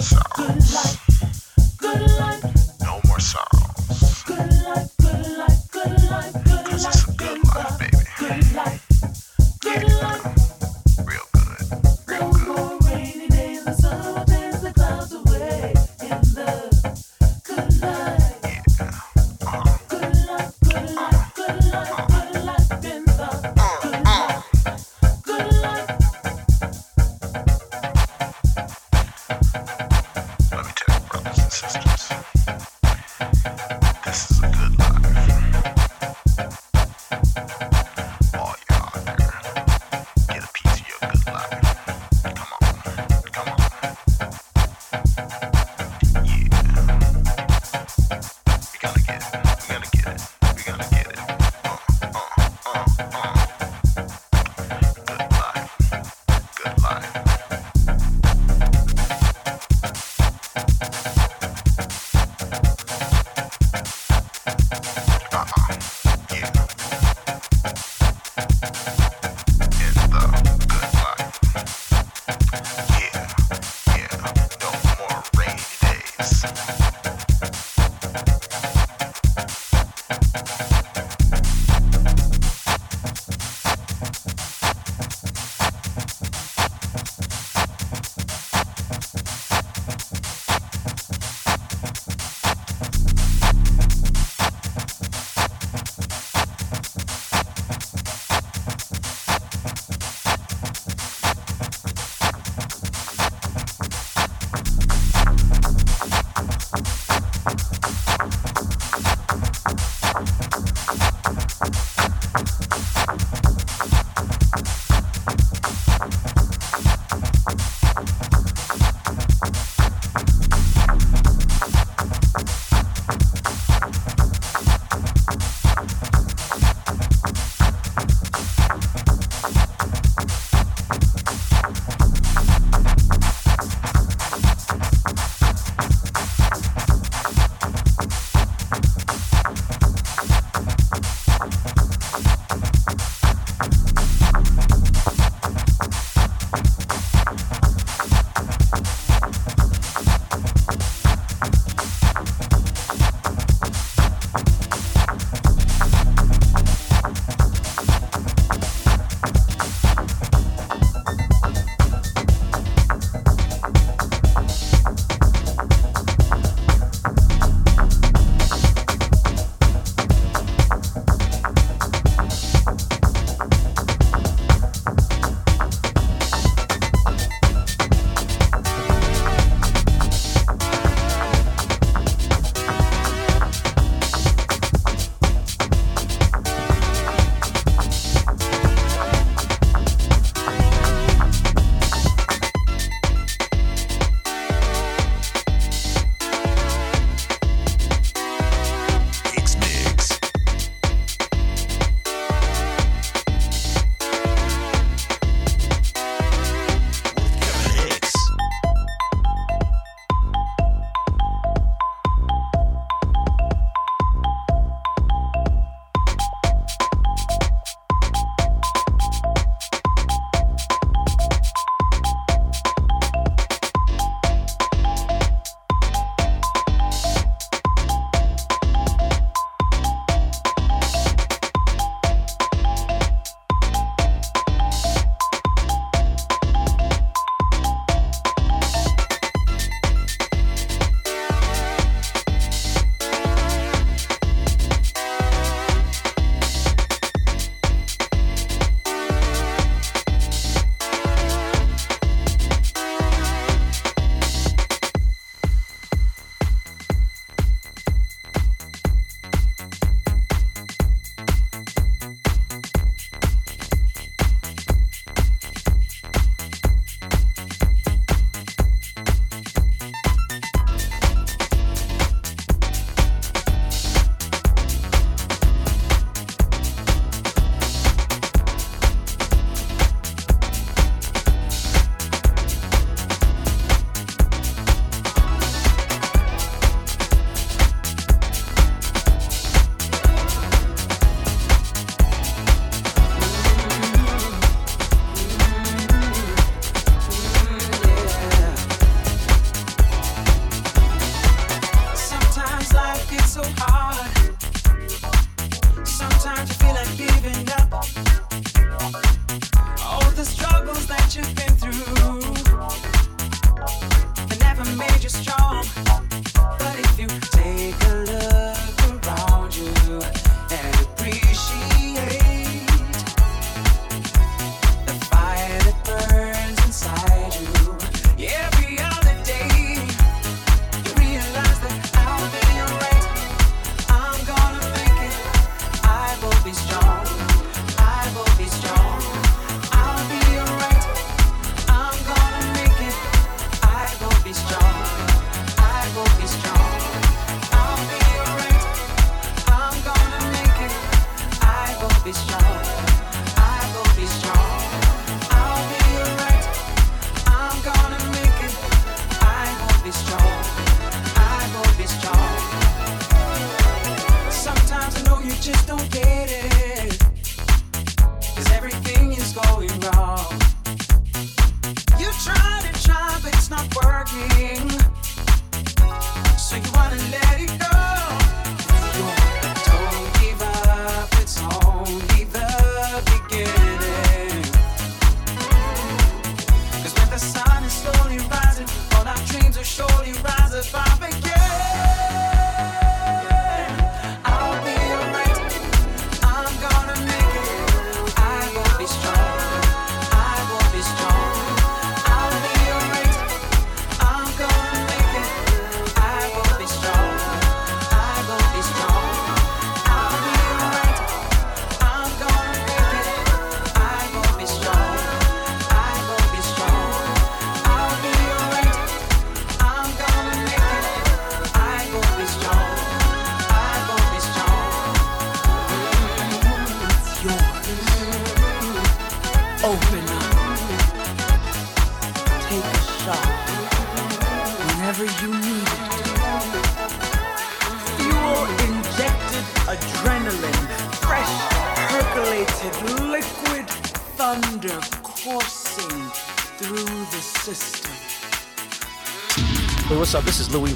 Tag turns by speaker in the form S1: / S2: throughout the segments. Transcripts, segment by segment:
S1: Let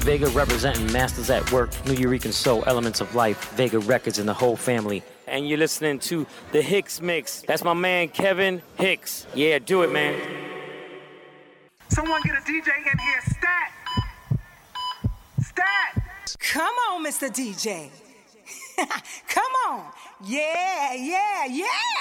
S2: Vega representing Masters at Work, Nuyorican Soul, Elements of Life, Vega Records, and the whole family. And you're listening to the Hicks Mix. That's my man Kevin Hicks. Yeah, do it, man.
S3: Someone get a DJ in here, stat! Stat!
S4: Come on, Mr. DJ. Come on. Yeah, yeah, yeah. That's it.